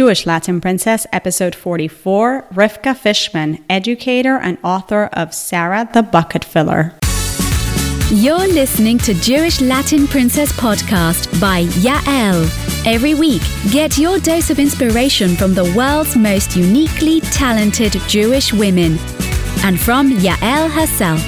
Jewish Latin Princess, episode 44 Rivka Fishman, educator and author of Sarah the Bucket Filler. You're listening to Jewish Latin Princess podcast by Yael. Every week, get your dose of inspiration from the world's most uniquely talented Jewish women and from Yael herself.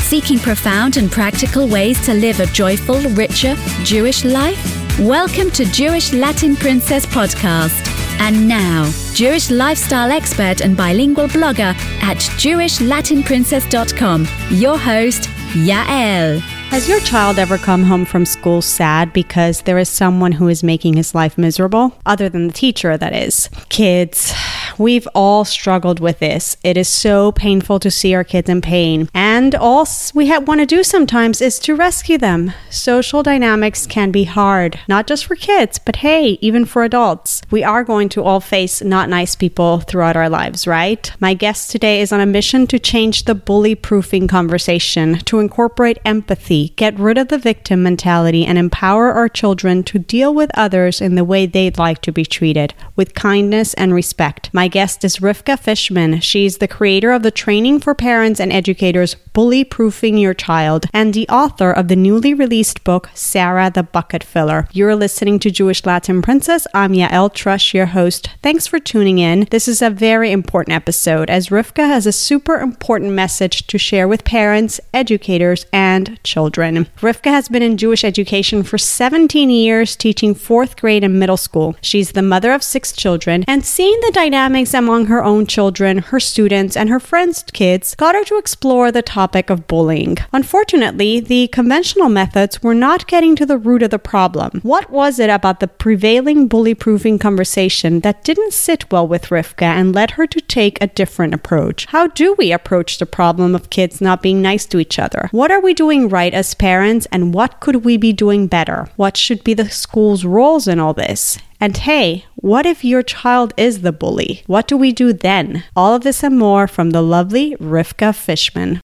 Seeking profound and practical ways to live a joyful, richer Jewish life? Welcome to Jewish Latin Princess Podcast. And now, Jewish lifestyle expert and bilingual blogger at JewishLatinPrincess.com, your host, Yael. Has your child ever come home from school sad because there is someone who is making his life miserable? Other than the teacher, that is. Kids, we've all struggled with this. It is so painful to see our kids in pain. And all we want to do sometimes is to rescue them. Social dynamics can be hard, not just for kids, but hey, even for adults. We are going to all face not nice people throughout our lives, right? My guest today is on a mission to change the bully proofing conversation, to incorporate empathy get rid of the victim mentality, and empower our children to deal with others in the way they'd like to be treated, with kindness and respect. My guest is Rivka Fishman. She's the creator of the Training for Parents and Educators Bully Proofing Your Child and the author of the newly released book Sarah the Bucket Filler. You're listening to Jewish Latin Princess. I'm Yael Trusch, your host. Thanks for tuning in. This is a very important episode as Rivka has a super important message to share with parents, educators, and children. Rivka has been in Jewish education for 17 years, teaching fourth grade and middle school. She's the mother of six children, and seeing the dynamics among her own children, her students, and her friends' kids got her to explore the topic of bullying. Unfortunately, the conventional methods were not getting to the root of the problem. What was it about the prevailing bully proofing conversation that didn't sit well with Rivka and led her to take a different approach? How do we approach the problem of kids not being nice to each other? What are we doing right as parents and what could we be doing better? What should be the school's roles in all this? And hey, what if your child is the bully? What do we do then? All of this and more from the lovely Rivka Fishman.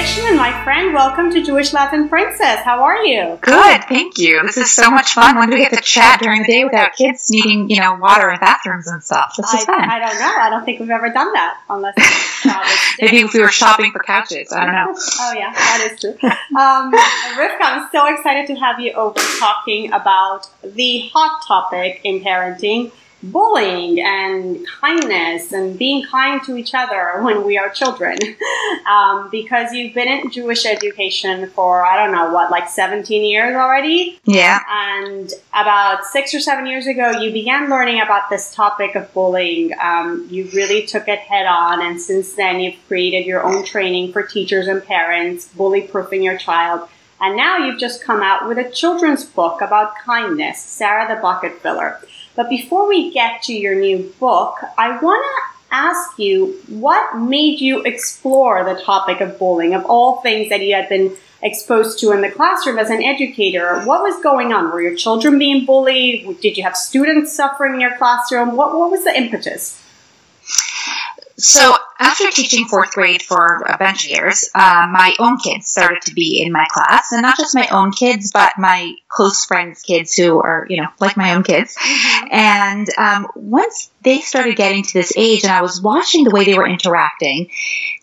Fishman, my friend, welcome to Jewish Latin Princess. How are you? Good, thank you. This is so much fun. When do we get to chat during the day without kids needing, you know, water and bathrooms and stuff? This is I, fun. I don't know. I don't think we've ever done that unless maybe if we were shopping for couches. I don't know. oh yeah, that is true. Um, Rivka, I'm so excited to have you over talking about the hot topic in parenting bullying and kindness and being kind to each other when we are children. um, because you've been in Jewish education for, I don't know, what, like 17 years already? Yeah. And about six or seven years ago, you began learning about this topic of bullying. Um, you really took it head on. And since then, you've created your own training for teachers and parents, bully proofing your child. And now you've just come out with a children's book about kindness, Sarah the Bucket Filler. But before we get to your new book, I want to ask you what made you explore the topic of bullying, of all things that you had been exposed to in the classroom as an educator. What was going on? Were your children being bullied? Did you have students suffering in your classroom? What, what was the impetus? So after teaching fourth grade for a bunch of years, uh, my own kids started to be in my class, and not just my own kids, but my close friends' kids who are, you know, like my own kids. Mm-hmm. And um, once they started getting to this age, and I was watching the way they were interacting,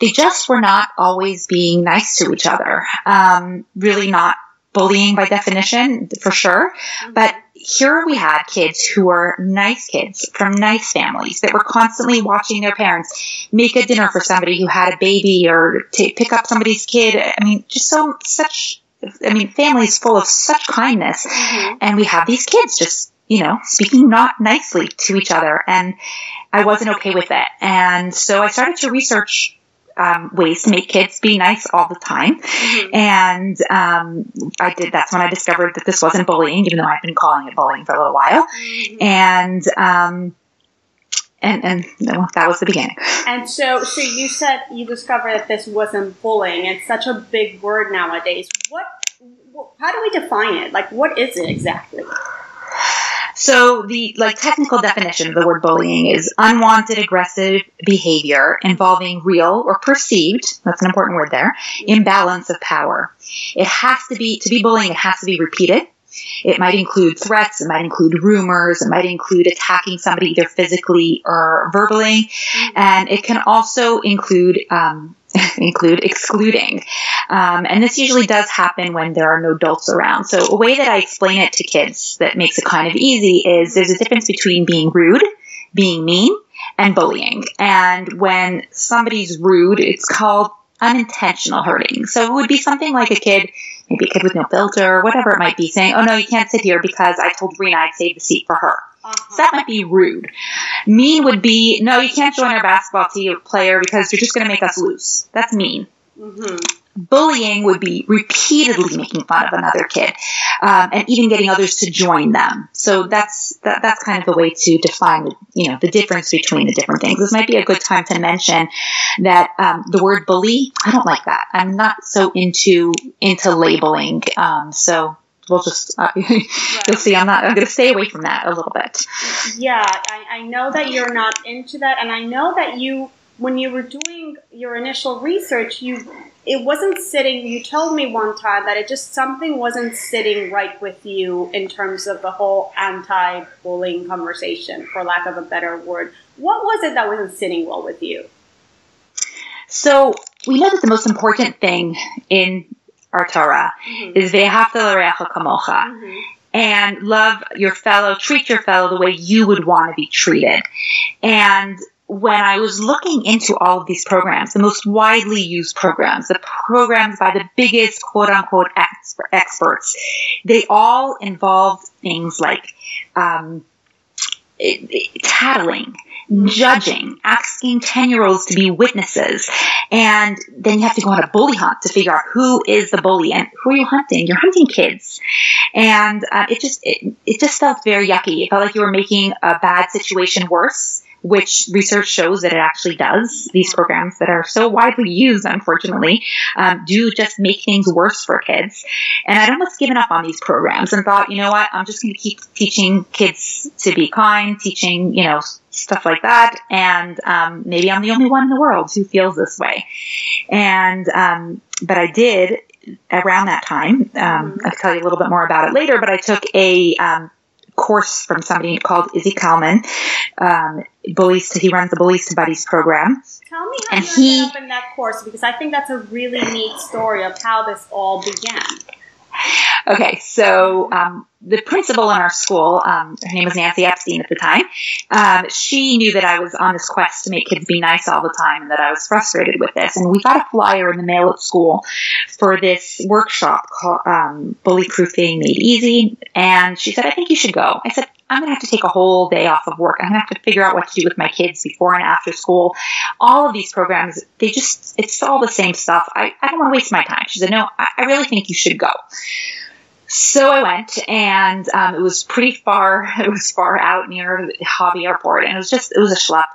they just were not always being nice to each other. Um, really not bullying by definition, for sure, but here we had kids who were nice kids from nice families that were constantly watching their parents make a dinner for somebody who had a baby or to pick up somebody's kid. I mean, just so such. I mean, families full of such kindness, mm-hmm. and we have these kids just you know speaking not nicely to each other, and I wasn't okay with it, and so I started to research um, ways to make kids be nice all the time. Mm-hmm. And um, I did. That's when I discovered that this wasn't bullying, even though I've been calling it bullying for a little while. Mm-hmm. And um, and and that was the beginning. And so, so you said you discovered that this wasn't bullying. It's such a big word nowadays. What? How do we define it? Like, what is it exactly? So the like technical definition of the word bullying is unwanted aggressive behavior involving real or perceived, that's an important word there, imbalance of power. It has to be to be bullying, it has to be repeated. It might include threats, it might include rumors, it might include attacking somebody either physically or verbally, and it can also include um, include excluding. Um, and this usually does happen when there are no adults around. So a way that I explain it to kids that makes it kind of easy is there's a difference between being rude, being mean, and bullying. And when somebody's rude, it's called unintentional hurting. So it would be something like a kid, maybe a kid with no filter, or whatever it might be, saying, "Oh no, you can't sit here because I told Rena I'd save the seat for her." Uh-huh. So that might be rude. Mean would be, "No, you can't join our basketball team player because you're just going to make us lose." That's mean. Mm-hmm bullying would be repeatedly making fun of another kid um, and even getting others to join them so that's that, that's kind of the way to define you know the difference between the different things this might be a good time to mention that um, the word bully i don't like that i'm not so into into labeling um, so we'll just uh, you'll see i'm not i'm going to stay away from that a little bit. Yeah I, I know that you're not into that and i know that you when you were doing your initial research you it wasn't sitting you told me one time that it just something wasn't sitting right with you in terms of the whole anti-bullying conversation for lack of a better word. What was it that wasn't sitting well with you? So we know that the most important thing in our Torah mm-hmm. is ve'ahavta l'reacha kamocha. Mm-hmm. And love your fellow, treat your fellow the way you would want to be treated. And when I was looking into all of these programs, the most widely used programs, the programs by the biggest quote unquote experts, they all involve things like um, tattling, judging, asking 10 year olds to be witnesses. And then you have to go on a bully hunt to figure out who is the bully and who are you hunting? You're hunting kids. And uh, it just, it, it just felt very yucky. It felt like you were making a bad situation worse which research shows that it actually does. These programs that are so widely used, unfortunately, um, do just make things worse for kids. And I'd almost given up on these programs and thought, you know what, I'm just going to keep teaching kids to be kind, teaching, you know, stuff like that. And um, maybe I'm the only one in the world who feels this way. And, um, but I did around that time. Um, I'll tell you a little bit more about it later, but I took a um, course from somebody called Izzy Kalman. Um, bullies to, he runs the Bullies to Buddies program. Tell me how and you he, ended up in that course because I think that's a really neat story of how this all began. Okay, so um, the principal in our school, um, her name was Nancy Epstein at the time, um, she knew that I was on this quest to make kids be nice all the time and that I was frustrated with this. And we got a flyer in the mail at school for this workshop called um, Bully Proofing Made Easy. And she said, I think you should go. I said, I'm going to have to take a whole day off of work. I'm going to have to figure out what to do with my kids before and after school. All of these programs, they just, it's all the same stuff. I, I don't want to waste my time. She said, No, I, I really think you should go. So I went, and um, it was pretty far. It was far out near the Hobby Airport, and it was just it was a schlep.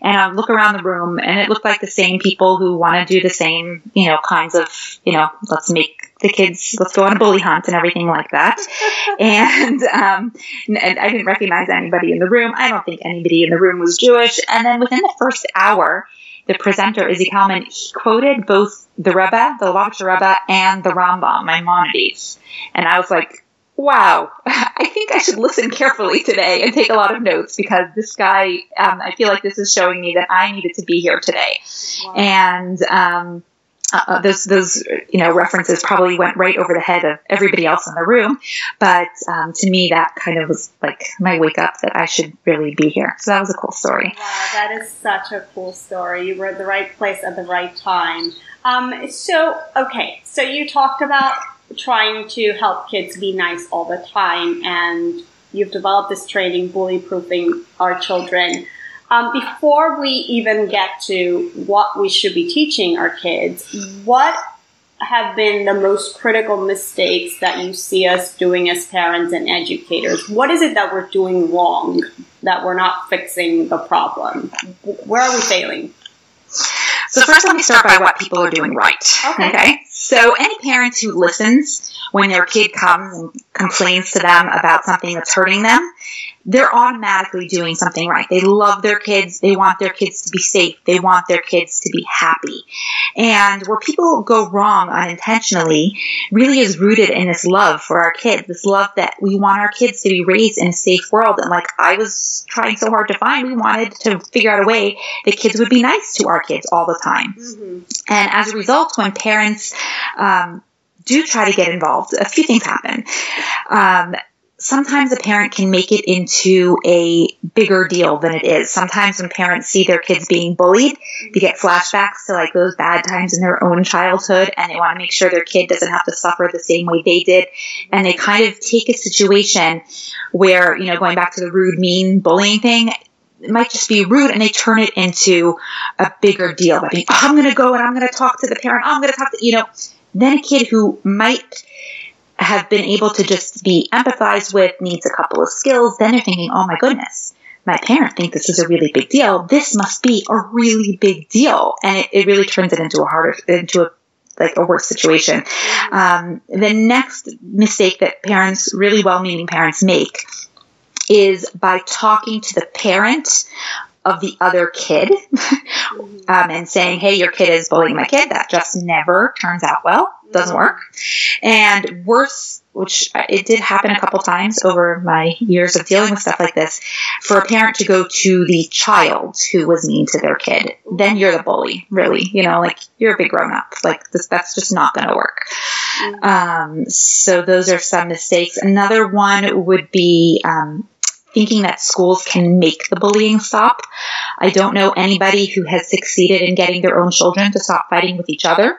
And I look around the room, and it looked like the same people who want to do the same, you know, kinds of, you know, let's make the kids, let's go on a bully hunt and everything like that. and, um, and I didn't recognize anybody in the room. I don't think anybody in the room was Jewish. And then within the first hour, the presenter, Izzy Kalman, he quoted both the Rebbe, the Lubavitcher Rebbe, and the Rambam, Maimonides. And I was like, wow, I think I should listen carefully today and take a lot of notes because this guy, um, I feel like this is showing me that I needed to be here today. Wow. And, um, uh, uh, those those you know references probably went right over the head of everybody else in the room, but um, to me that kind of was like my wake up that I should really be here. So that was a cool story. Wow, that is such a cool story. You were at the right place at the right time. Um, so okay, so you talked about trying to help kids be nice all the time, and you've developed this training, bully proofing our children. Um, before we even get to what we should be teaching our kids, what have been the most critical mistakes that you see us doing as parents and educators? What is it that we're doing wrong that we're not fixing the problem? Where are we failing? So first, let me start by what people are doing right. Okay. okay? So, any parent who listens when their kid comes and complains to them about something that's hurting them, they're automatically doing something right. They love their kids. They want their kids to be safe. They want their kids to be happy. And where people go wrong unintentionally really is rooted in this love for our kids, this love that we want our kids to be raised in a safe world. And like I was trying so hard to find, we wanted to figure out a way that kids would be nice to our kids all the time. Mm-hmm. And as a result, when parents um, do try to get involved, a few things happen. Um, sometimes a parent can make it into a bigger deal than it is. Sometimes when parents see their kids being bullied, they get flashbacks to like those bad times in their own childhood and they want to make sure their kid doesn't have to suffer the same way they did. And they kind of take a situation where, you know, going back to the rude, mean bullying thing, it might just be rude and they turn it into a bigger deal by being, oh, I'm going to go and I'm going to talk to the parent. I'm going to talk to, you know, then a kid who might have been able to just be empathized with, needs a couple of skills, then they're thinking, oh my goodness, my parent think this is a really big deal. This must be a really big deal. And it, it really turns it into a harder, into a like a worse situation. Um, the next mistake that parents, really well meaning parents, make is by talking to the parent of the other kid um, and saying, hey, your kid is bullying my kid. That just never turns out well, doesn't work. And worse, which it did happen a couple times over my years of dealing with stuff like this, for a parent to go to the child who was mean to their kid, then you're the bully, really. You know, like you're a big grown up. Like this, that's just not going to work. Um, so those are some mistakes. Another one would be um, thinking that schools can make the bullying stop. I don't know anybody who has succeeded in getting their own children to stop fighting with each other.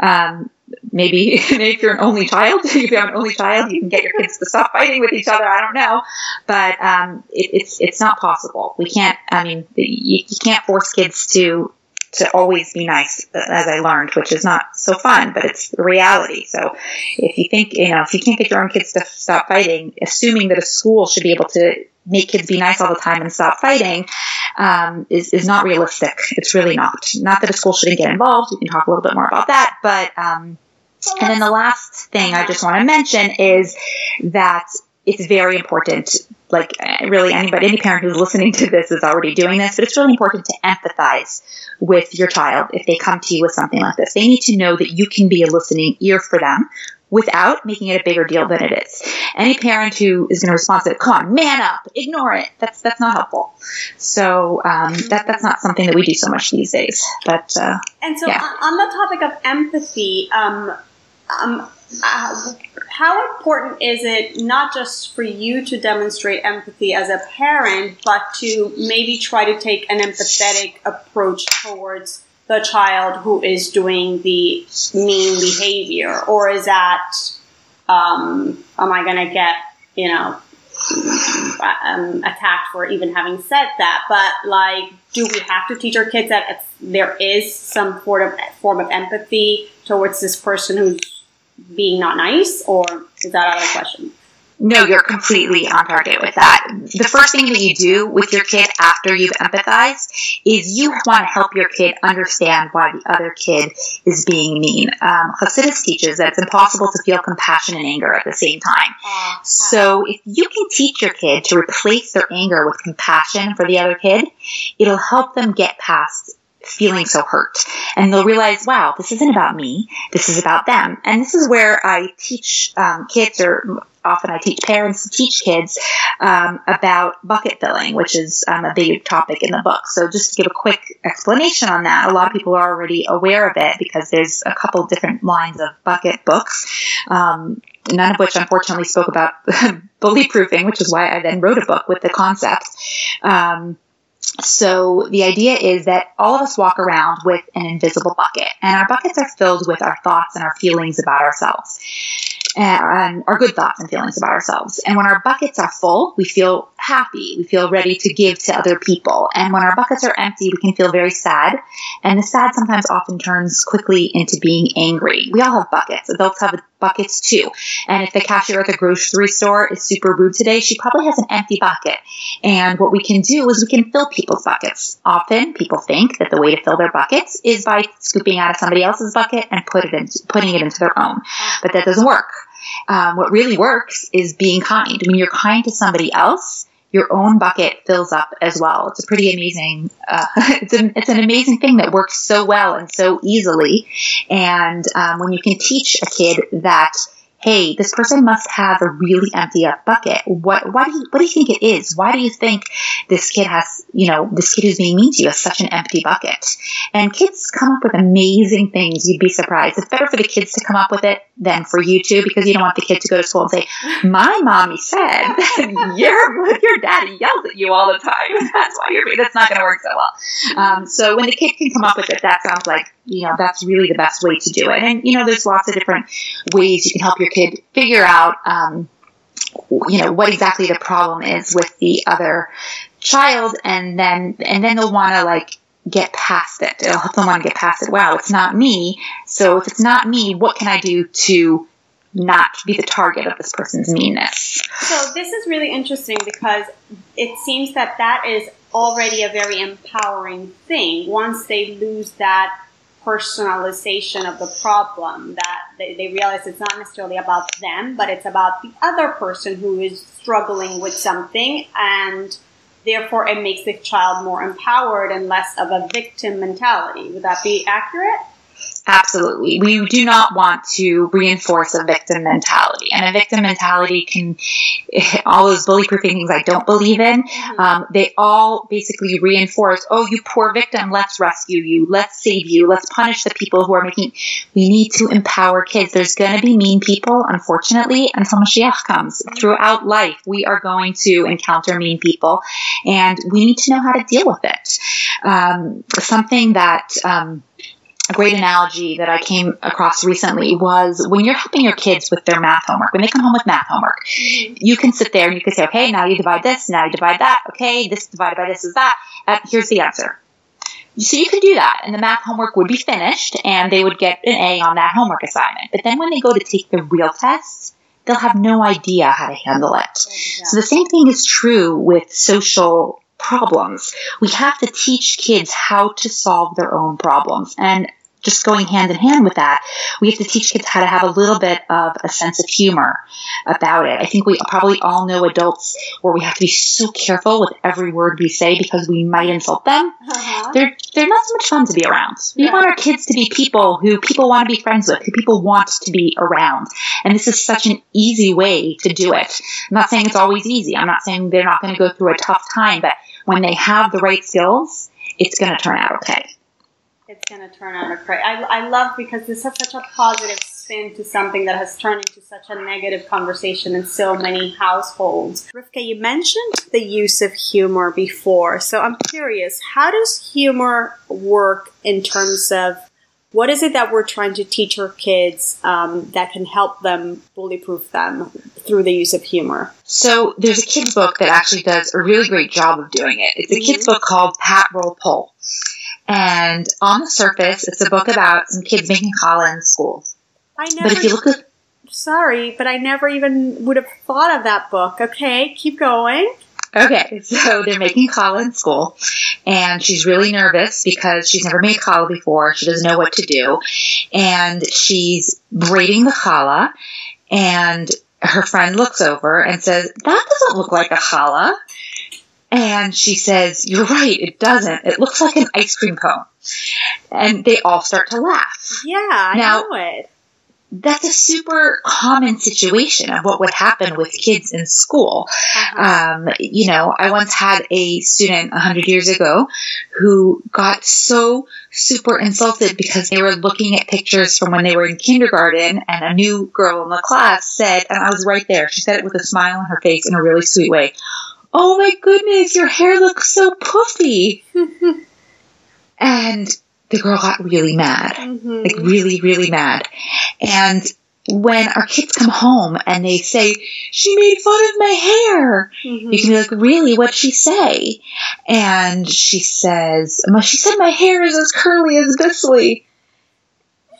Um, maybe, maybe if you're an only child, if you're an only child, you can get your kids to stop fighting with each other. I don't know, but um, it, it's it's not possible. We can't. I mean, you, you can't force kids to to always be nice, as I learned, which is not so fun, but it's the reality. So if you think, you know, if you can't get your own kids to stop fighting, assuming that a school should be able to make kids be nice all the time and stop fighting um, is, is not realistic. It's really not. Not that a school shouldn't get involved. We can talk a little bit more about that. But, um, and then the last thing I just want to mention is that it's very important like really anybody any parent who's listening to this is already doing this but it's really important to empathize with your child if they come to you with something like this. They need to know that you can be a listening ear for them without making it a bigger deal than it is. Any parent who is going to respond to it come on man up ignore it that's that's not helpful. So um, that that's not something that we do so much these days but uh, and so yeah. on the topic of empathy um, um, uh, how important is it not just for you to demonstrate empathy as a parent, but to maybe try to take an empathetic approach towards the child who is doing the mean behavior? Or is that, um, am I going to get, you know, um, attacked for even having said that? But like, do we have to teach our kids that there is some of, form of empathy towards this person who's being not nice, or is that out of the question? No, you're completely on target with that. The first thing that you do with your kid after you've empathized is you want to help your kid understand why the other kid is being mean. Um, Hasidus teaches that it's impossible to feel compassion and anger at the same time. So if you can teach your kid to replace their anger with compassion for the other kid, it'll help them get past feeling so hurt. And they'll realize, wow, this isn't about me. This is about them. And this is where I teach um, kids, or often I teach parents to teach kids um, about bucket filling, which is um, a big topic in the book. So just to give a quick explanation on that, a lot of people are already aware of it because there's a couple different lines of bucket books. Um, none of which unfortunately spoke about bully proofing, which is why I then wrote a book with the concept. Um, so the idea is that all of us walk around with an invisible bucket, and our buckets are filled with our thoughts and our feelings about ourselves. And our good thoughts and feelings about ourselves. And when our buckets are full, we feel happy. We feel ready to give to other people. And when our buckets are empty, we can feel very sad. And the sad sometimes often turns quickly into being angry. We all have buckets. Adults have buckets too. And if the cashier at the grocery store is super rude today, she probably has an empty bucket. And what we can do is we can fill people's buckets. Often people think that the way to fill their buckets is by scooping out of somebody else's bucket and put it into, putting it into their own. But that doesn't work. Um, what really works is being kind. When you're kind to somebody else, your own bucket fills up as well. It's a pretty amazing, uh, it's, an, it's an amazing thing that works so well and so easily. And um, when you can teach a kid that hey, this person must have a really empty up bucket. What, why do you, what do you think it is? Why do you think this kid has, you know, this kid who's being mean to you has such an empty bucket? And kids come up with amazing things. You'd be surprised. It's better for the kids to come up with it than for you to because you don't want the kid to go to school and say, my mommy said your, your daddy yells at you all the time. That's why you're, that's not going to work so well. Um, so when the kid can come up with it, that sounds like you know, that's really the best way to do it. And, you know, there's lots of different ways you can help your kid figure out, um, you know, what exactly the problem is with the other child. And then, and then they'll want to like get past it. It'll help to get past it. Wow, it's not me. So if it's not me, what can I do to not be the target of this person's meanness? So this is really interesting because it seems that that is already a very empowering thing once they lose that personalization of the problem that they, they, realize it's not necessarily about them but it's about the other person who is struggling with something and therefore it makes the child more empowered and less of a victim mentality. Would that be accurate Absolutely. We do not want to reinforce a victim mentality. And a victim mentality can, all those bully proofing things I don't believe in, mm-hmm. um, they all basically reinforce, oh, you poor victim, let's rescue you, let's save you, let's punish the people who are making, we need to empower kids. There's going to be mean people, unfortunately, until Mashiach comes. Mm-hmm. Throughout life, we are going to encounter mean people, and we need to know how to deal with it. Um, something that, um, a great analogy that I came across recently was when you're helping your kids with their math homework, when they come home with math homework, mm-hmm. you can sit there and you can say, okay, now you divide this, now you divide that, okay, this divided by this is that, uh, here's the answer. So you can do that, and the math homework would be finished, and they would get an A on that homework assignment. But then when they go to take the real tests, they'll have no idea how to handle it. Exactly. So the same thing is true with social problems. We have to teach kids how to solve their own problems. And just going hand in hand with that, we have to teach kids how to have a little bit of a sense of humor about it. I think we probably all know adults where we have to be so careful with every word we say because we might insult them. Uh-huh. They're they're not so much fun to be around. We yeah. want our kids to be people who people want to be friends with, who people want to be around. And this is such an easy way to do it. I'm not saying it's always easy. I'm not saying they're not going to go through a tough time, but when they have the right skills, it's going to turn out okay. It's going to turn out okay. I, I love because this has such a positive spin to something that has turned into such a negative conversation in so many households. Rivka, you mentioned the use of humor before, so I'm curious, how does humor work in terms of what is it that we're trying to teach our kids um, that can help them bully proof them through the use of humor? So there's a kid's book that actually does a really great job of doing it. It's a kid's book called Pat Roll Pull. And on the surface, it's a book about some kids making challah in school. I never. But if you look at sorry, but I never even would have thought of that book. Okay, keep going. Okay, so they're making challah in school, and she's really nervous because she's never made challah before. She doesn't know what to do, and she's braiding the challah, and her friend looks over and says, "That doesn't look like a challah." And she says, You're right, it doesn't. It looks like an ice cream cone. And they all start to laugh. Yeah, I now, know it that's a super common situation of what would happen with kids in school. Uh-huh. Um, you know, I once had a student a hundred years ago who got so super insulted because they were looking at pictures from when they were in kindergarten and a new girl in the class said, and I was right there, she said it with a smile on her face in a really sweet way. Oh my goodness, your hair looks so puffy. and the girl got really mad, mm-hmm. like really, really mad. And when our kids come home and they say, She made fun of my hair, mm-hmm. you can be like, Really? What'd she say? And she says, well, She said my hair is as curly as Bisley.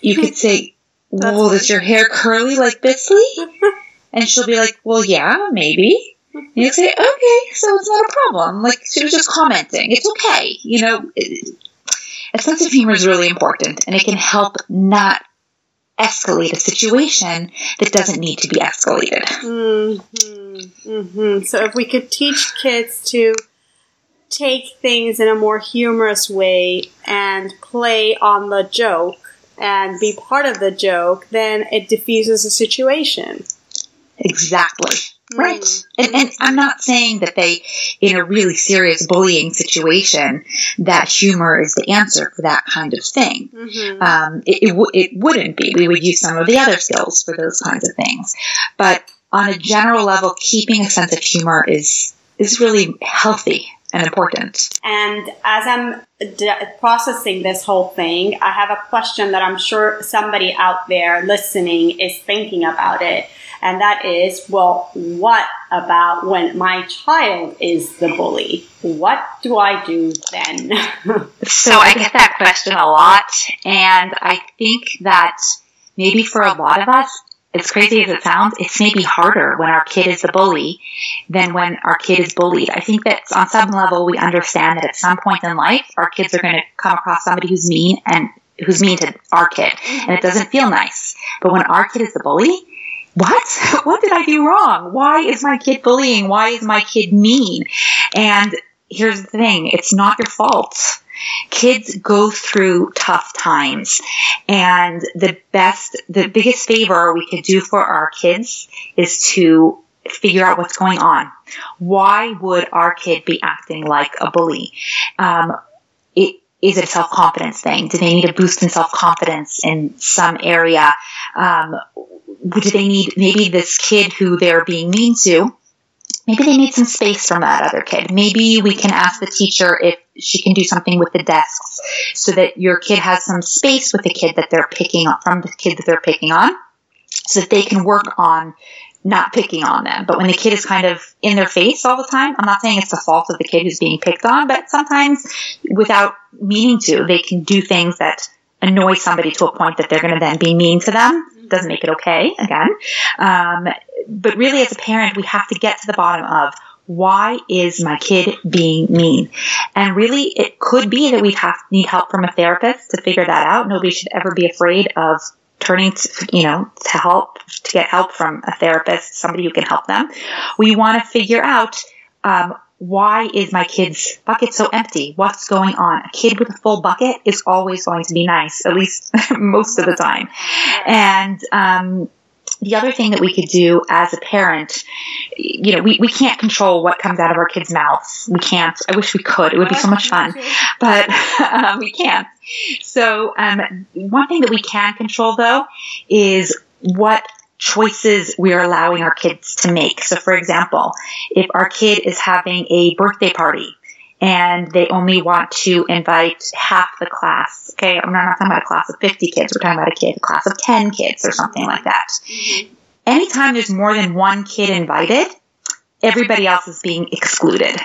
You could say, Well, is your hair curly like Bisley? and she'll be like, Well, yeah, maybe. You say, Okay, so it's not a problem. Like, she was just commenting. It's okay. You know, a sense of humor is really important and it can help not escalate a situation that doesn't need to be escalated. Mm-hmm. Mm-hmm. So, if we could teach kids to take things in a more humorous way and play on the joke and be part of the joke, then it diffuses the situation. Exactly. Right. Mm. And, and I'm not saying that they, in a really serious bullying situation, that humor is the answer for that kind of thing. Mm-hmm. Um, it, it, w- it wouldn't be. We would use some of the other skills for those kinds of things. But on a general level, keeping a sense of humor is, is really healthy and important. And as I'm d- processing this whole thing, I have a question that I'm sure somebody out there listening is thinking about it and that is, well, what about when my child is the bully? What do I do then? so I get that question a lot, and I think that maybe for a lot of us, as crazy as it sounds, it's maybe harder when our kid is the bully than when our kid is bullied. I think that on some level we understand that at some point in life our kids are going to come across somebody who's mean and who's mean to our kid, and it doesn't feel nice. But when our kid is the bully, what? What did I do wrong? Why is my kid bullying? Why is my kid mean? And here's the thing it's not your fault. Kids go through tough times. And the best, the biggest favor we could do for our kids is to figure out what's going on. Why would our kid be acting like a bully? Um, it, is it a self confidence thing? Do they need a boost in self confidence in some area? Um, do they need maybe this kid who they're being mean to? Maybe they need some space from that other kid. Maybe we can ask the teacher if she can do something with the desks so that your kid has some space with the kid that they're picking on from the kid that they're picking on so that they can work on not picking on them. But when the kid is kind of in their face all the time, I'm not saying it's the fault of the kid who's being picked on, but sometimes without meaning to, they can do things that annoy somebody to a point that they're going to then be mean to them doesn't make it okay again. Um, but really, as a parent, we have to get to the bottom of why is my kid being mean? And really, it could be that we have need help from a therapist to figure that out. Nobody should ever be afraid of turning to, you know, to help, to get help from a therapist, somebody who can help them. We want to figure out um, why is my kid's bucket so empty? What's going on? A kid with a full bucket is always going to be nice, at least most of the time. And um, the other thing that we could do as a parent, you know, we, we can't control what comes out of our kids' mouths. We can't. I wish we could. It would be so much fun, but um, we can't. So um, one thing that we can control, though, is what choices we are allowing our kids to make. So, for example, if our kid is having a birthday party and they only want to invite half the class, okay, I'm not talking about a class of 50 kids, we're talking about a kid, a class of 10 kids or something like that. Mm-hmm. Anytime there's more than one kid invited, everybody else is being excluded.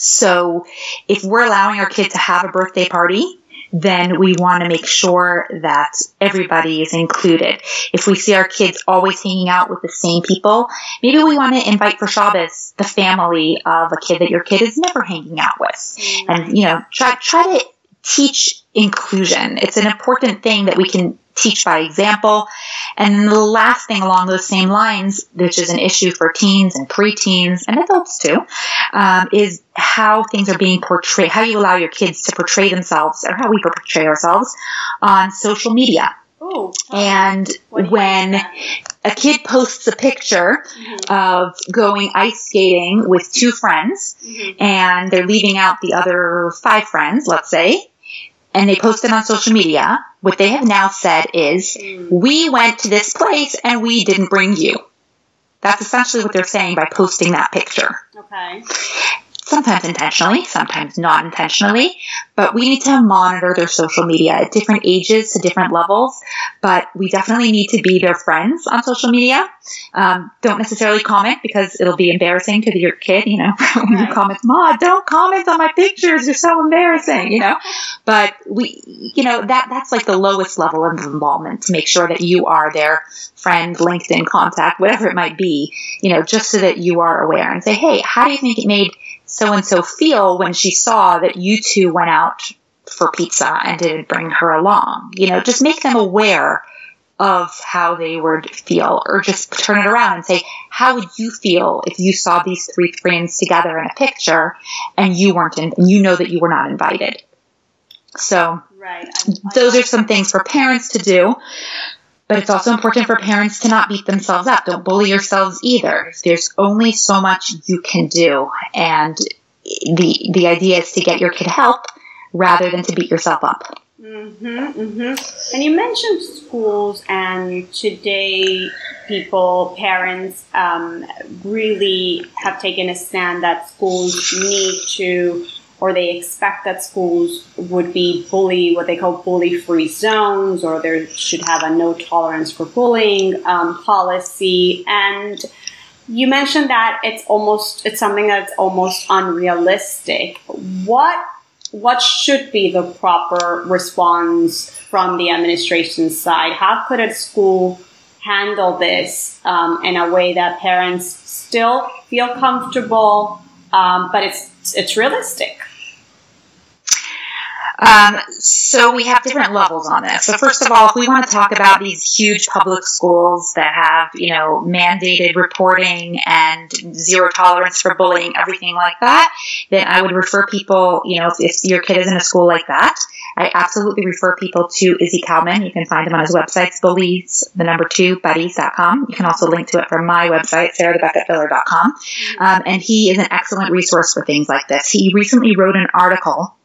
So, if we're allowing our kid to have a birthday party, then we want to make sure that everybody is included. If we see our kids always hanging out with the same people, maybe we want to invite for Shabbos the family of a kid that your kid is never hanging out with. Mm-hmm. And, you know, try, try to teach inclusion. It's an important thing that we can teach by example. And the last thing along those same lines, which is an issue for teens and preteens and adults too, um, is how things are being portrayed, how you allow your kids to portray themselves or how we portray ourselves on social media. Ooh, and when a kid posts a picture mm-hmm. of going ice skating with two friends mm-hmm. and they're leaving out the other five friends, let's say, and they post it on social media, what they have now said is, we went to this place and we didn't bring you. That's essentially what they're saying by posting that picture. Okay. Sometimes intentionally, sometimes not intentionally, but we need to monitor their social media at different ages to different levels. But we definitely need to be their friends on social media. Um, don't necessarily comment because it'll be embarrassing to your kid, you know, when you comment, Ma, don't comment on my pictures. You're so embarrassing, you know. But we, you know, that that's like the lowest level of involvement to make sure that you are their friend, LinkedIn contact, whatever it might be, you know, just so that you are aware and say, hey, how do you think it made so and so feel when she saw that you two went out for pizza and didn't bring her along? You know, just make them aware of how they would feel, or just turn it around and say, How would you feel if you saw these three friends together in a picture and you weren't in, and you know that you were not invited? So, right. I, I those are some things for parents to do. But it's also important for parents to not beat themselves up. Don't bully yourselves either. There's only so much you can do. And the, the idea is to get your kid help rather than to beat yourself up. Mm-hmm, mm-hmm. And you mentioned schools, and today people, parents, um, really have taken a stand that schools need to or they expect that schools would be bully, what they call bully free zones, or there should have a no tolerance for bullying um, policy. And you mentioned that it's almost, it's something that's almost unrealistic. What, what should be the proper response from the administration side? How could a school handle this um, in a way that parents still feel comfortable, um, but it's it's realistic? Um, so we have different levels on this. So first of all, if we want to talk about these huge public schools that have, you know, mandated reporting and zero tolerance for bullying, everything like that, then I would refer people, you know, if, if your kid is in a school like that, I absolutely refer people to Izzy Kalman. You can find him on his website, bullies, the number two, buddies.com. You can also link to it from my website, sarahthebucketfiller.com. Um, and he is an excellent resource for things like this. He recently wrote an article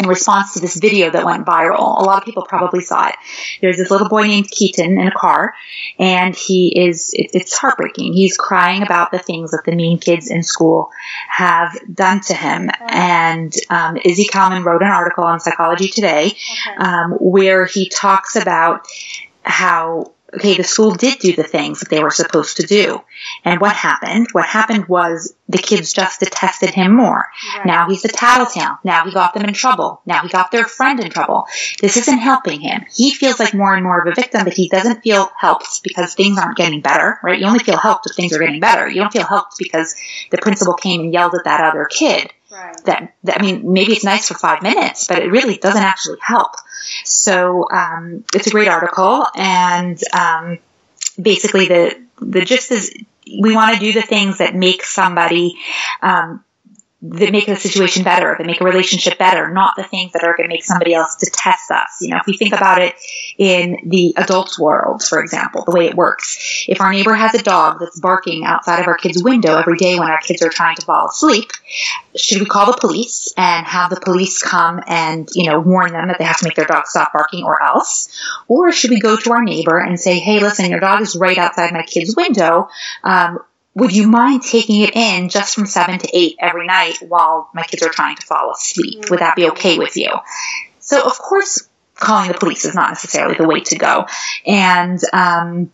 in response to this video that went viral. A lot of people probably saw it. There's this little boy named Keaton in a car, and he is, it, it's heartbreaking. He's crying about the things that the mean kids in school have done to him. And um, Izzy Kalman wrote an article on Psychology Today um, where he talks about how okay, the school did do the things that they were supposed to do. And what happened? What happened was the kids just detested him more. Right. Now he's a tattletale. Now he got them in trouble. Now he got their friend in trouble. This isn't helping him. He feels like more and more of a victim, but he doesn't feel helped because things aren't getting better, right? You only feel helped if things are getting better. You don't feel helped because the principal came and yelled at that other kid. Right. That, that, I mean, maybe it's nice for five minutes, but it really doesn't actually help. So um, it's a great article, and um, basically the the gist is we want to do the things that make somebody um, that make a situation better, that make a relationship better, not the things that are going to make somebody else detest us. You know, if we think about it in the adult world, for example, the way it works, if our neighbor has a dog that's barking outside of our kid's window every day when our kids are trying to fall asleep, should we call the police and have the police come and, you know, warn them that they have to make their dog stop barking or else? Or should we go to our neighbor and say, hey, listen, your dog is right outside my kid's window. Um, would you mind taking it in just from seven to eight every night while my kids are trying to fall asleep? Would that be okay with you? So, of course, calling the police is not necessarily the way to go. And, um,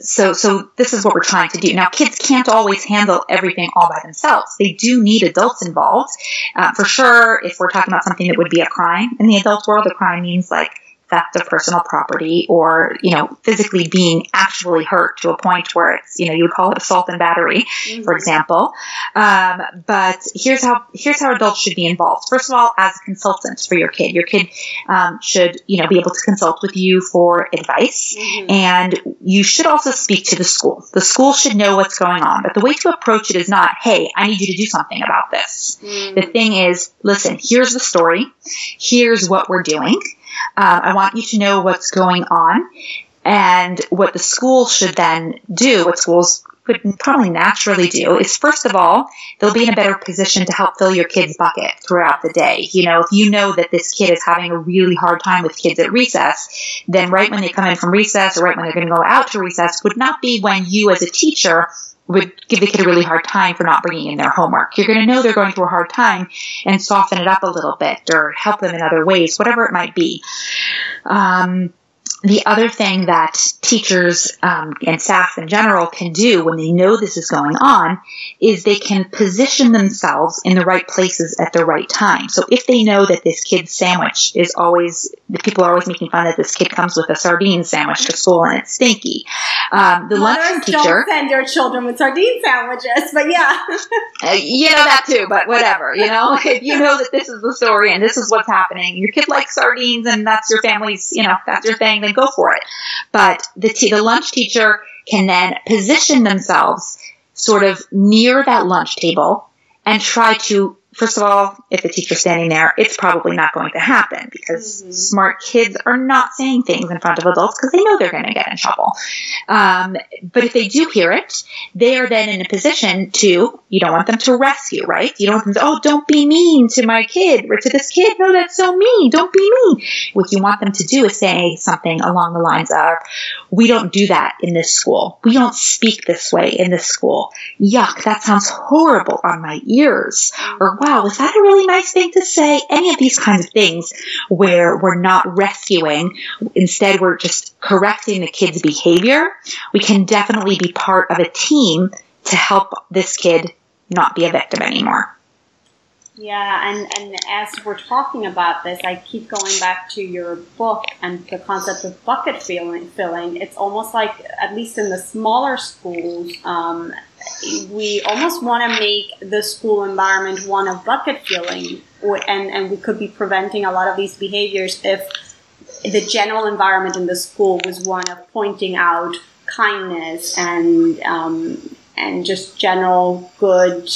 so, so this is what we're trying to do. Now, kids can't always handle everything all by themselves. They do need adults involved. Uh, for sure, if we're talking about something that would be a crime in the adult world, a crime means like theft of personal property or, you know, physically being actually hurt to a point where it's, you know, you would call it assault and battery, mm-hmm. for example. Um, but here's how, here's how adults should be involved. First of all, as consultants for your kid, your kid, um, should, you know, be able to consult with you for advice. Mm-hmm. And you should also speak to the school. The school should know what's going on. But the way to approach it is not, hey, I need you to do something about this. Mm-hmm. The thing is, listen, here's the story. Here's what we're doing. Uh, I want you to know what's going on and what the school should then do, what schools would probably naturally do is first of all, they'll be in a better position to help fill your kid's bucket throughout the day. You know, if you know that this kid is having a really hard time with kids at recess, then right when they come in from recess or right when they're going to go out to recess would not be when you as a teacher would give the kid a really hard time for not bringing in their homework. You're going to know they're going through a hard time and soften it up a little bit or help them in other ways, whatever it might be. Um, the other thing that teachers um, and staff in general can do when they know this is going on is they can position themselves in the right places at the right time. So if they know that this kid's sandwich is always, the people are always making fun that this kid comes with a sardine sandwich to school and it's stinky. Um, the lunchroom teacher. Don't send your children with sardine sandwiches, but yeah. uh, you know that too, but whatever. You know, if you know that this is the story and this is what's happening, your kid likes sardines and that's your family's, you know, that's your thing then go for it. But the, t- the lunch teacher can then position themselves sort of near that lunch table and try to first of all, if the teacher's standing there, it's probably not going to happen because mm-hmm. smart kids are not saying things in front of adults because they know they're going to get in trouble. Um, but if they do hear it, they are then in a position to, you don't want them to rescue, right? You don't want them to, oh, don't be mean to my kid or to this kid. No, that's so mean. Don't be mean. What you want them to do is say something along the lines of, we don't do that in this school. We don't speak this way in this school. Yuck, that sounds horrible on my ears. Or, wow, is that a really nice thing to say? Any of these kinds of things where we're not rescuing, instead we're just correcting the kid's behavior, we can definitely be part of a team to help this kid not be a victim anymore. Yeah, and, and as we're talking about this, I keep going back to your book and the concept of bucket filling. filling. It's almost like, at least in the smaller schools, um, we almost want to make the school environment one of bucket filling, and, and we could be preventing a lot of these behaviors if the general environment in the school was one of pointing out kindness and um, and just general good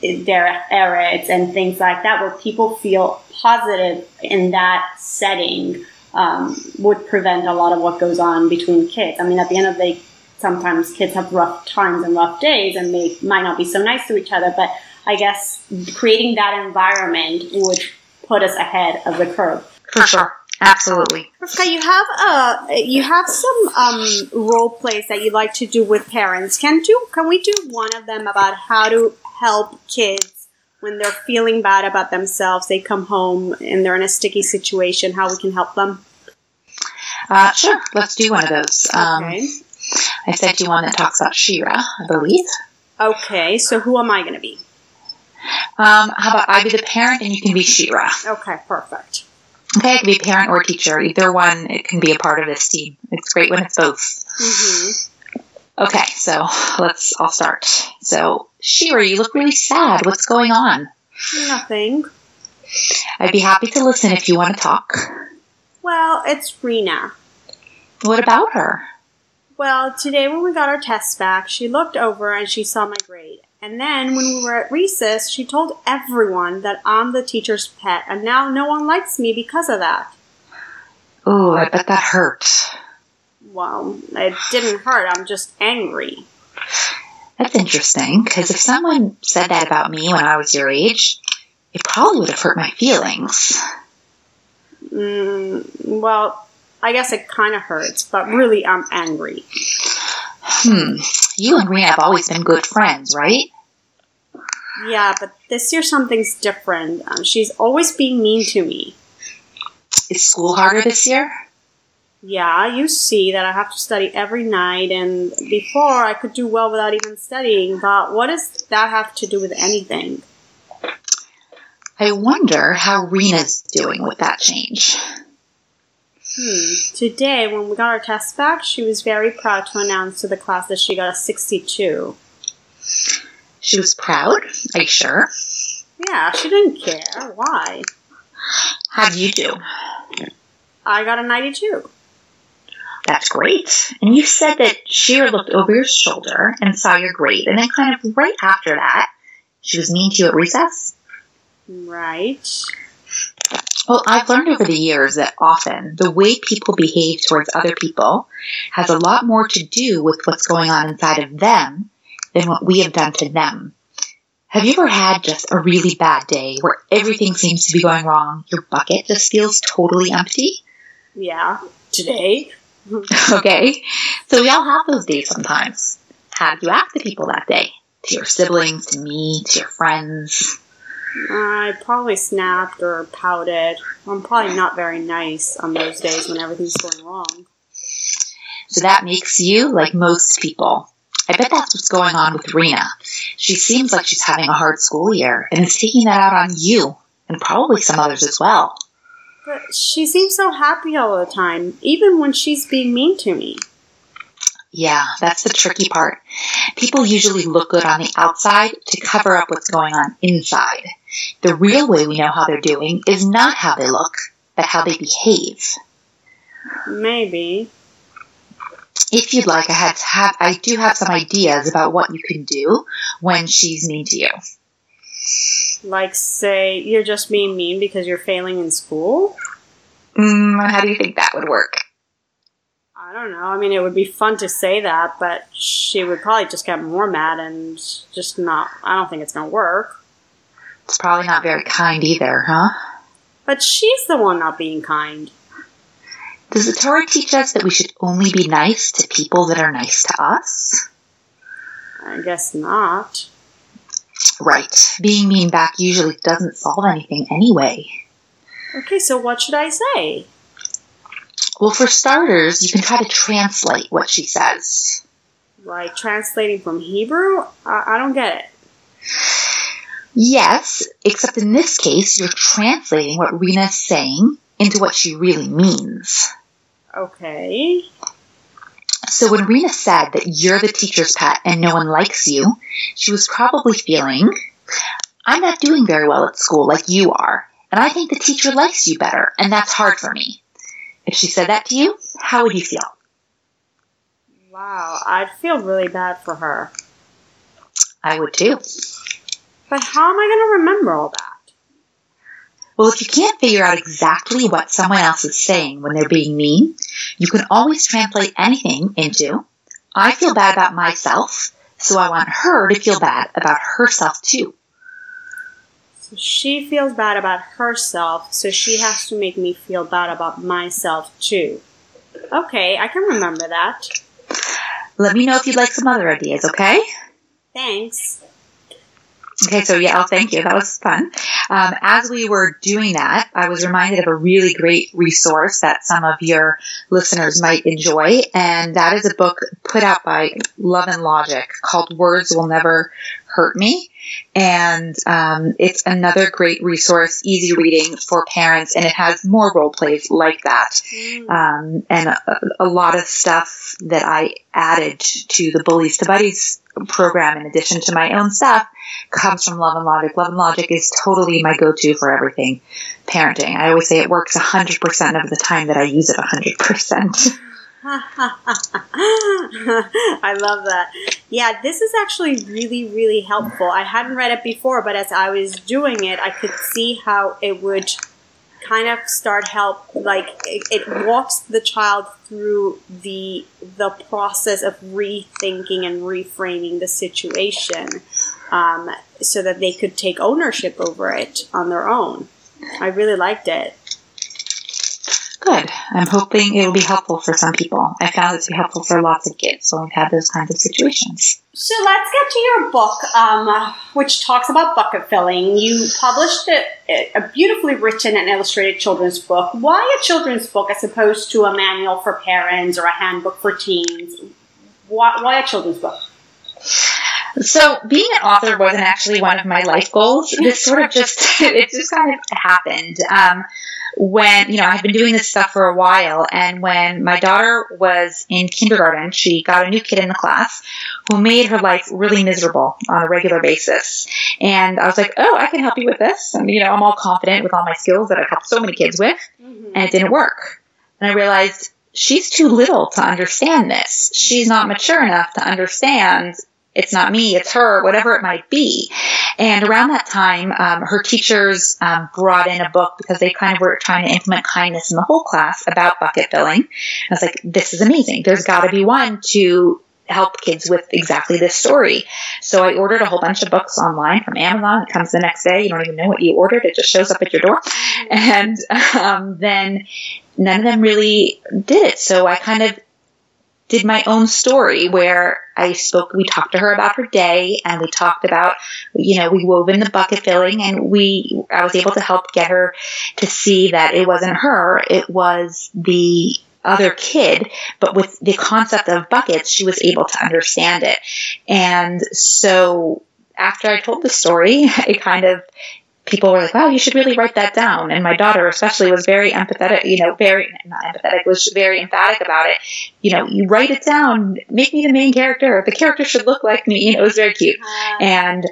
their errors and things like that, where people feel positive in that setting, um, would prevent a lot of what goes on between kids. I mean, at the end of the day, sometimes kids have rough times and rough days, and they might not be so nice to each other. But I guess creating that environment would put us ahead of the curve. For sure. Absolutely. Okay, you have uh you have some um role plays that you like to do with parents. Can do can we do one of them about how to help kids when they're feeling bad about themselves, they come home and they're in a sticky situation, how we can help them? Uh, sure, let's do one of those. Um, okay. I sent you one that talks about Shira, I believe. Okay, so who am I going to be? Um, how about I be the parent and you can be Shira? Okay, perfect. Okay, it can be parent or teacher. Either one, it can be a part of this team. It's great when it's both. Mm-hmm. Okay, so let's. I'll start. So, Shira, you look really sad. What's going on? Nothing. I'd be happy to listen if you want to talk. Well, it's Rena. What about her? Well, today when we got our tests back, she looked over and she saw my grade. And then when we were at recess, she told everyone that I'm the teacher's pet, and now no one likes me because of that. Oh, I bet that hurts well, it didn't hurt. I'm just angry. That's interesting, because if someone said that about me when I was your age, it probably would have hurt my feelings. Mm, well, I guess it kind of hurts, but really I'm angry. Hmm. You and Rena have always been good friends, right? Yeah, but this year something's different. Um, she's always being mean to me. Is school harder this year? yeah, you see that I have to study every night, and before I could do well without even studying, but what does that have to do with anything? I wonder how Rena's doing with that change. Hmm. Today, when we got our test back, she was very proud to announce to the class that she got a 62. She was proud? Are you sure? Yeah, she didn't care. Why? How'd you do? I got a 92. That's great. And you said that Shira looked over your shoulder and saw your grade, and then kind of right after that, she was mean to you at recess? Right. Well, I've learned over the years that often the way people behave towards other people has a lot more to do with what's going on inside of them than what we have done to them. Have you ever had just a really bad day where everything seems to be going wrong? Your bucket just feels totally empty? Yeah, today. okay? So we all have those days sometimes. How did you act to people that day? To your siblings, to me, to your friends? I probably snapped or pouted. I'm probably not very nice on those days when everything's going wrong. So that makes you like most people. I bet that's what's going on with Rena. She seems like she's having a hard school year and it's taking that out on you and probably some others as well. But she seems so happy all the time, even when she's being mean to me. Yeah, that's the tricky part. People usually look good on the outside to cover up what's going on inside. The real way we know how they're doing is not how they look, but how they behave. Maybe. If you'd like, I had have I do have some ideas about what you can do when she's mean to you. Like, say you're just being mean because you're failing in school. Mm, how do you think that would work? I don't know. I mean, it would be fun to say that, but she would probably just get more mad and just not. I don't think it's going to work. It's probably not very kind either, huh? But she's the one not being kind. Does the Torah teach us that we should only be nice to people that are nice to us? I guess not. Right. Being mean back usually doesn't solve anything anyway. Okay, so what should I say? Well, for starters, you can try to translate what she says. Like translating from Hebrew? I, I don't get it. Yes, except in this case, you're translating what Rena's saying into what she really means. Okay. So when Rena said that you're the teacher's pet and no one likes you, she was probably feeling, I'm not doing very well at school like you are, and I think the teacher likes you better, and that's hard for me. If she said that to you, how would you feel? Wow, I'd feel really bad for her. I would too. But how am I going to remember all that? Well, if you can't figure out exactly what someone else is saying when they're being mean, you can always translate anything into, I feel bad about myself, so I want her to feel bad about herself too. So she feels bad about herself, so she has to make me feel bad about myself too. Okay, I can remember that. Let me know if you'd like some other ideas, okay? Thanks. Okay, so yeah, I'll thank you. That was fun. Um, as we were doing that, I was reminded of a really great resource that some of your listeners might enjoy, and that is a book put out by Love and Logic called Words Will Never Hurt Me. And um, it's another great resource, easy reading for parents, and it has more role plays like that, um, and a, a lot of stuff that I added to the Bullies to Buddies program in addition to my own stuff comes from Love and Logic. Love and Logic is totally my go-to for everything parenting. I always say it works 100% of the time that I use it 100%. I love that. Yeah, this is actually really, really helpful. I hadn't read it before, but as I was doing it, I could see how it would kind of start help like it, it walks the child through the the process of rethinking and reframing the situation um, so that they could take ownership over it on their own i really liked it Good. I'm hoping it will be helpful for some people. I found it to be helpful for lots of kids when we've had those kinds of situations. So let's get to your book, um, which talks about bucket filling. You published a, a, beautifully written and illustrated children's book. Why a children's book as opposed to a manual for parents or a handbook for teens? Why, why a children's book? So being an author wasn't actually one of my life goals. This sort of just it just kind of happened. Um, when you know I've been doing this stuff for a while, and when my daughter was in kindergarten, she got a new kid in the class who made her life really miserable on a regular basis. And I was like, oh, I can help you with this. And you know, I'm all confident with all my skills that I've helped so many kids with, mm-hmm. and it didn't work. And I realized she's too little to understand this. She's not mature enough to understand it's not me, it's her, whatever it might be. And around that time, um, her teachers um, brought in a book because they kind of were trying to implement kindness in the whole class about bucket filling. I was like, this is amazing. There's got to be one to help kids with exactly this story. So I ordered a whole bunch of books online from Amazon. It comes the next day. You don't even know what you ordered. It just shows up at your door. And um, then none of them really did it. So I kind of did my own story where I spoke, we talked to her about her day and we talked about, you know, we wove in the bucket filling and we, I was able to help get her to see that it wasn't her, it was the other kid, but with the concept of buckets, she was able to understand it. And so after I told the story, it kind of people were like, wow, you should really write that down. And my daughter, especially, was very empathetic, you know, very, not empathetic, was very emphatic about it. You know, you write it down, make me the main character. The character should look like me. You know, it was very cute. And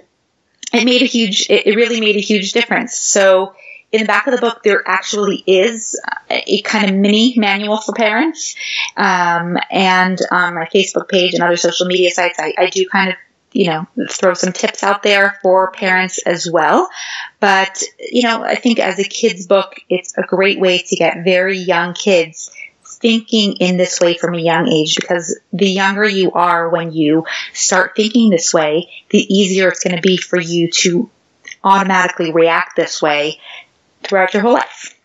it made a huge, it really made a huge difference. So, in the back of the book, there actually is a kind of mini manual for parents. Um, and on my Facebook page and other social media sites, I, I do kind of you know, throw some tips out there for parents as well. But, you know, I think as a kid's book, it's a great way to get very young kids thinking in this way from a young age because the younger you are when you start thinking this way, the easier it's going to be for you to automatically react this way throughout your whole life.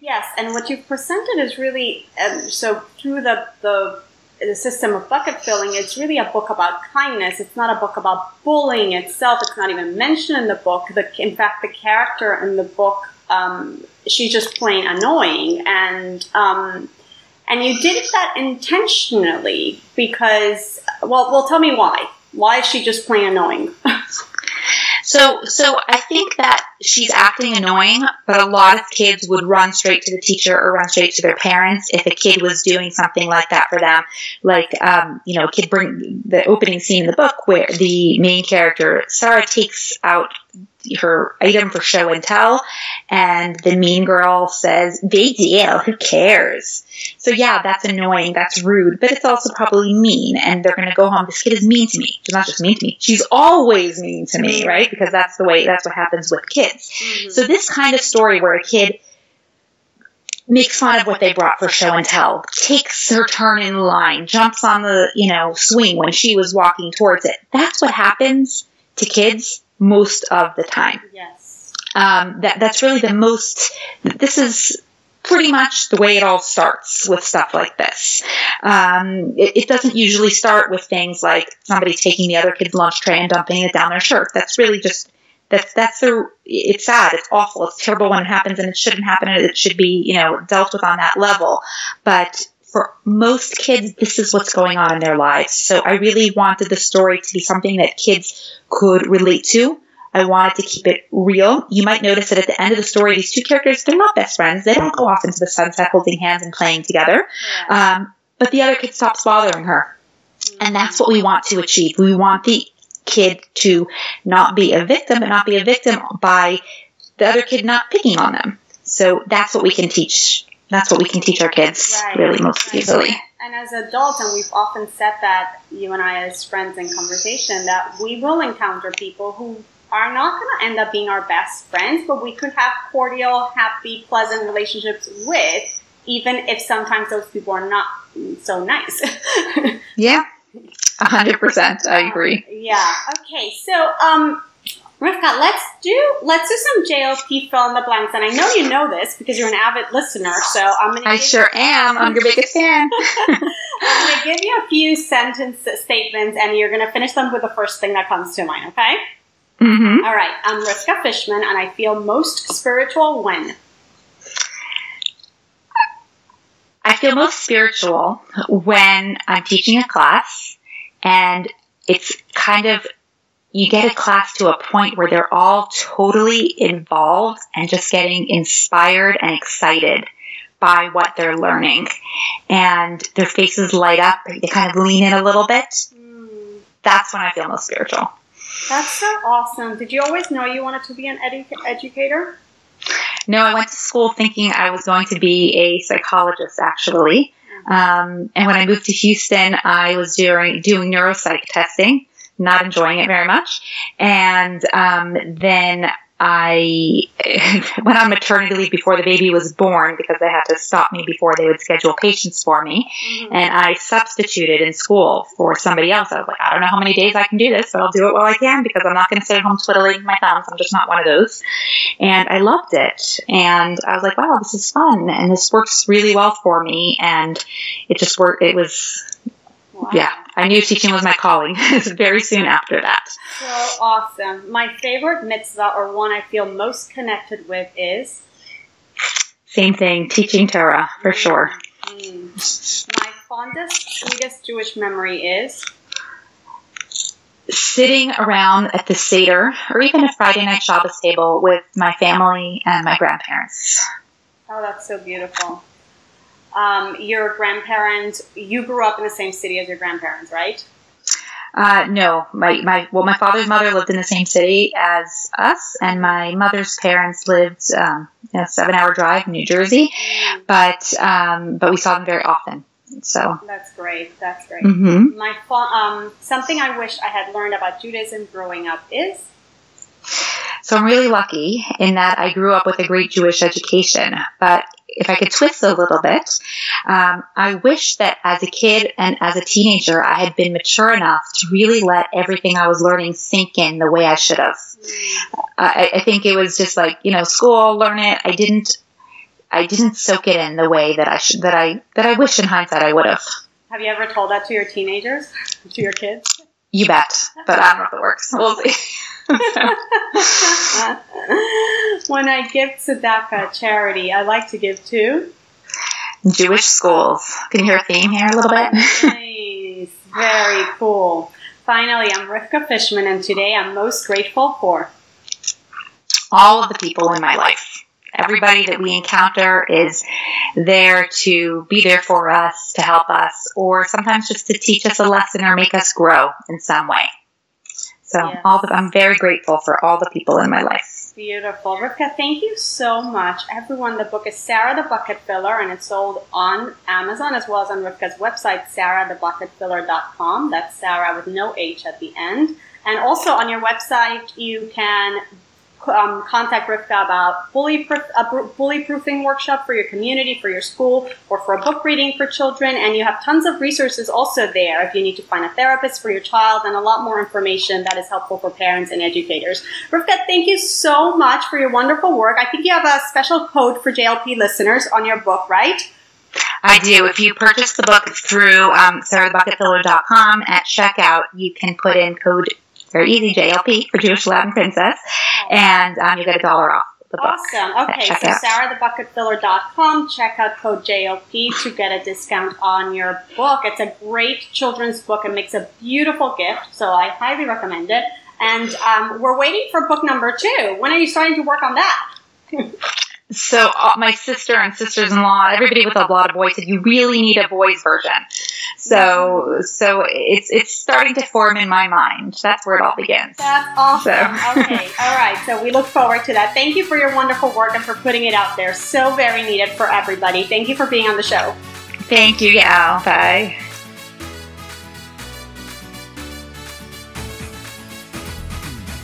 Yes, and what you've presented is really um, so through the the the system of bucket filling, it's really a book about kindness. It's not a book about bullying itself. It's not even mentioned in the book. The, in fact, the character in the book, um, she's just plain annoying, and um, and you did that intentionally because, well, well, tell me why. Why is she just plain annoying? So, so I think that she's acting annoying, but a lot of kids would run straight to the teacher or run straight to their parents if a kid was doing something like that for them. Like, um, you know, a kid bring the opening scene in the book where the main character Sarah takes out her item for show and tell, and the mean girl says, "Big deal, who cares?" So yeah, that's annoying, that's rude, but it's also probably mean, and they're going to go home. This kid is mean to me. She's not just mean to me; she's always mean to me, right? Because that's the way. That's what happens with kids. Mm-hmm. So this kind of story where a kid makes fun of what they brought for show and tell, takes her turn in line, jumps on the, you know, swing when she was walking towards it. That's what happens to kids most of the time. Yes. Um, that that's really the most. This is pretty much the way it all starts with stuff like this. Um, it, it, doesn't usually start with things like somebody taking the other kid's lunch tray and dumping it down their shirt. That's really just that's that's the it's sad it's awful it's terrible when it happens and it shouldn't happen and it should be you know dealt with on that level but for most kids, this is what's going on in their lives. So I really wanted the story to be something that kids could relate to. I wanted to keep it real. You might notice that at the end of the story, these two characters, they're not best friends. They don't go off into the sunset holding hands and playing together. Um, but the other kid stops bothering her. And that's what we want to achieve. We want the kid to not be a victim, but not be a victim by the other kid not picking on them. So that's what we can teach that's what we can teach our kids right. really most right. easily. And as adults, and we've often said that, you and I as friends in conversation, that we will encounter people who are not going to end up being our best friends, but we could have cordial, happy, pleasant relationships with, even if sometimes those people are not so nice. yeah, a hundred percent. I agree. Yeah. Okay. So, um, Rivka, let's do let's do some JLP fill in the blanks, and I know you know this because you're an avid listener. So I'm gonna. I sure you, am. I'm your biggest fan. I'm gonna give you a few sentence statements, and you're gonna finish them with the first thing that comes to mind. Okay. Mm-hmm. All right. I'm Rivka Fishman, and I feel most spiritual when. I feel most spiritual when I'm teaching a class and it's kind of you get a class to a point where they're all totally involved and just getting inspired and excited by what they're learning. And their faces light up, they kind of lean in a little bit. Mm. That's when I feel most spiritual. That's so awesome. Did you always know you wanted to be an edu- educator? No, I went to school thinking I was going to be a psychologist, actually. Mm-hmm. Um, and when I moved to Houston, I was doing doing neuropsych testing, not enjoying it very much. And um, then I went on maternity leave before the baby was born because they had to stop me before they would schedule patients for me. Mm-hmm. And I substituted in school for somebody else. I was like, I don't know how many days I can do this, but I'll do it while I can because I'm not going to sit at home twiddling my thumbs. I'm just not one of those. And I loved it. And I was like, wow, this is fun. And this works really well for me. And it just worked. It was wow. yeah, I knew teaching was my calling very soon after that. So awesome. My favorite mitzvah, or one I feel most connected with, is? Same thing, teaching Torah, for sure. Mm. My fondest, sweetest Jewish memory is? Sitting around at the Seder, or even a Friday night Shabbos table with my family and my grandparents. Oh, that's so beautiful. Um, your grandparents, you grew up in the same city as your grandparents, right? Uh, no, my, my well, my father's mother lived in the same city as us, and my mother's parents lived um, a seven-hour drive in New Jersey, but um, but we saw them very often. So that's great. That's great. Mm-hmm. My um, something I wish I had learned about Judaism growing up is. So I'm really lucky in that I grew up with a great Jewish education, but if I could twist a little bit, um, I wish that as a kid and as a teenager, I had been mature enough to really let everything I was learning sink in the way I should have. I, I think it was just like you know, school, learn it. I didn't, I didn't soak it in the way that I should, that I that I wish in hindsight I would have. Have you ever told that to your teenagers, to your kids? You bet, but I don't know if it works. We'll see. when I give tzedakah charity, I like to give to Jewish schools. Can you hear a theme here a little bit? nice, very cool. Finally, I'm Rivka Fishman, and today I'm most grateful for all of the people in my life. Everybody that we encounter is there to be there for us, to help us, or sometimes just to teach us a lesson or make us grow in some way. So yes. all the, I'm very grateful for all the people in my life. Beautiful. Rivka, thank you so much. Everyone, the book is Sarah the Bucket Filler, and it's sold on Amazon as well as on Rivka's website, sarahthebucketfiller.com. That's Sarah with no H at the end. And also on your website, you can um, contact Rivka about bully proof, a bully proofing workshop for your community, for your school, or for a book reading for children. And you have tons of resources also there if you need to find a therapist for your child and a lot more information that is helpful for parents and educators. Rivka, thank you so much for your wonderful work. I think you have a special code for JLP listeners on your book, right? I do. If you purchase the book through um, sarahthebucketfiller.com at checkout, you can put in code very easy, JLP for Jewish Latin Princess, and um, you get a dollar off. The book awesome. Okay, so sarahthebucketfiller.com. Check out code JLP to get a discount on your book. It's a great children's book. It makes a beautiful gift, so I highly recommend it. And um, we're waiting for book number two. When are you starting to work on that? so uh, my sister and sisters-in-law, everybody with a lot of boys said you really need a boys version. So so it's it's starting to form in my mind. That's where it all begins. That's awesome. So. okay, all right. So we look forward to that. Thank you for your wonderful work and for putting it out there. So very needed for everybody. Thank you for being on the show. Thank you, Gal. Bye.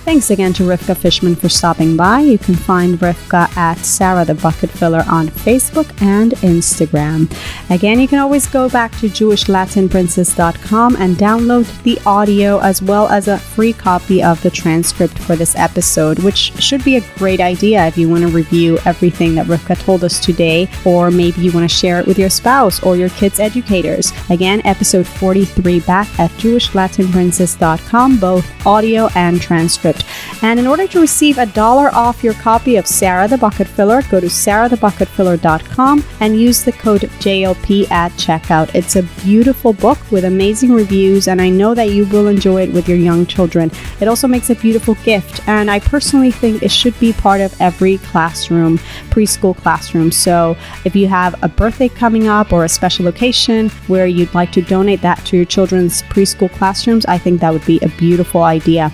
Thanks again to Rivka Fishman for stopping by. You can find Rivka at Sarah the Bucket Filler on Facebook and Instagram. Again, you can always go back to JewishLatinPrincess.com and download the audio as well as a free copy of the transcript for this episode, which should be a great idea if you want to review everything that Rivka told us today, or maybe you want to share it with your spouse or your kids' educators. Again, episode 43 back at JewishLatinPrincess.com, both audio and transcript. And in order to receive a dollar off your copy of Sarah the Bucket Filler, go to sarahthebucketfiller.com and use the code JLP at checkout. It's a beautiful book with amazing reviews, and I know that you will enjoy it with your young children. It also makes a beautiful gift, and I personally think it should be part of every classroom, preschool classroom. So if you have a birthday coming up or a special occasion where you'd like to donate that to your children's preschool classrooms, I think that would be a beautiful idea.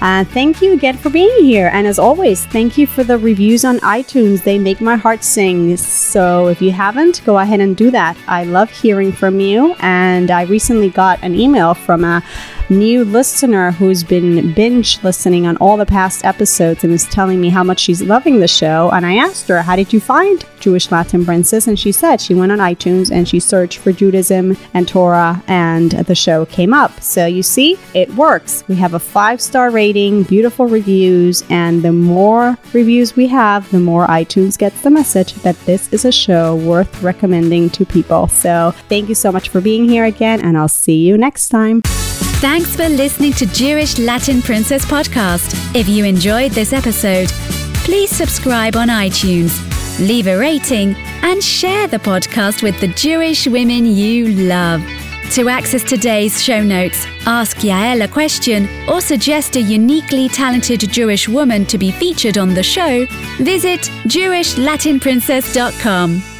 And thank you again for being here. And as always, thank you for the reviews on iTunes. They make my heart sing. So if you haven't, go ahead and do that. I love hearing from you. And I recently got an email from a new listener who's been binge listening on all the past episodes and is telling me how much she's loving the show. And I asked her, How did you find Jewish Latin Princess? And she said she went on iTunes and she searched for Judaism and Torah, and the show came up. So you see, it works. We have a five star rating, beautiful reviews, and the more reviews we have, the more iTunes gets the message that this is a show worth recommending to people. So thank you so much for being here again, and I'll see you next time. Thanks for listening to Jewish Latin Princess Podcast. If you enjoyed this episode, please subscribe on iTunes, leave a rating, and share the podcast with the Jewish women you love. To access today's show notes, ask Yael a question, or suggest a uniquely talented Jewish woman to be featured on the show, visit JewishLatinPrincess.com.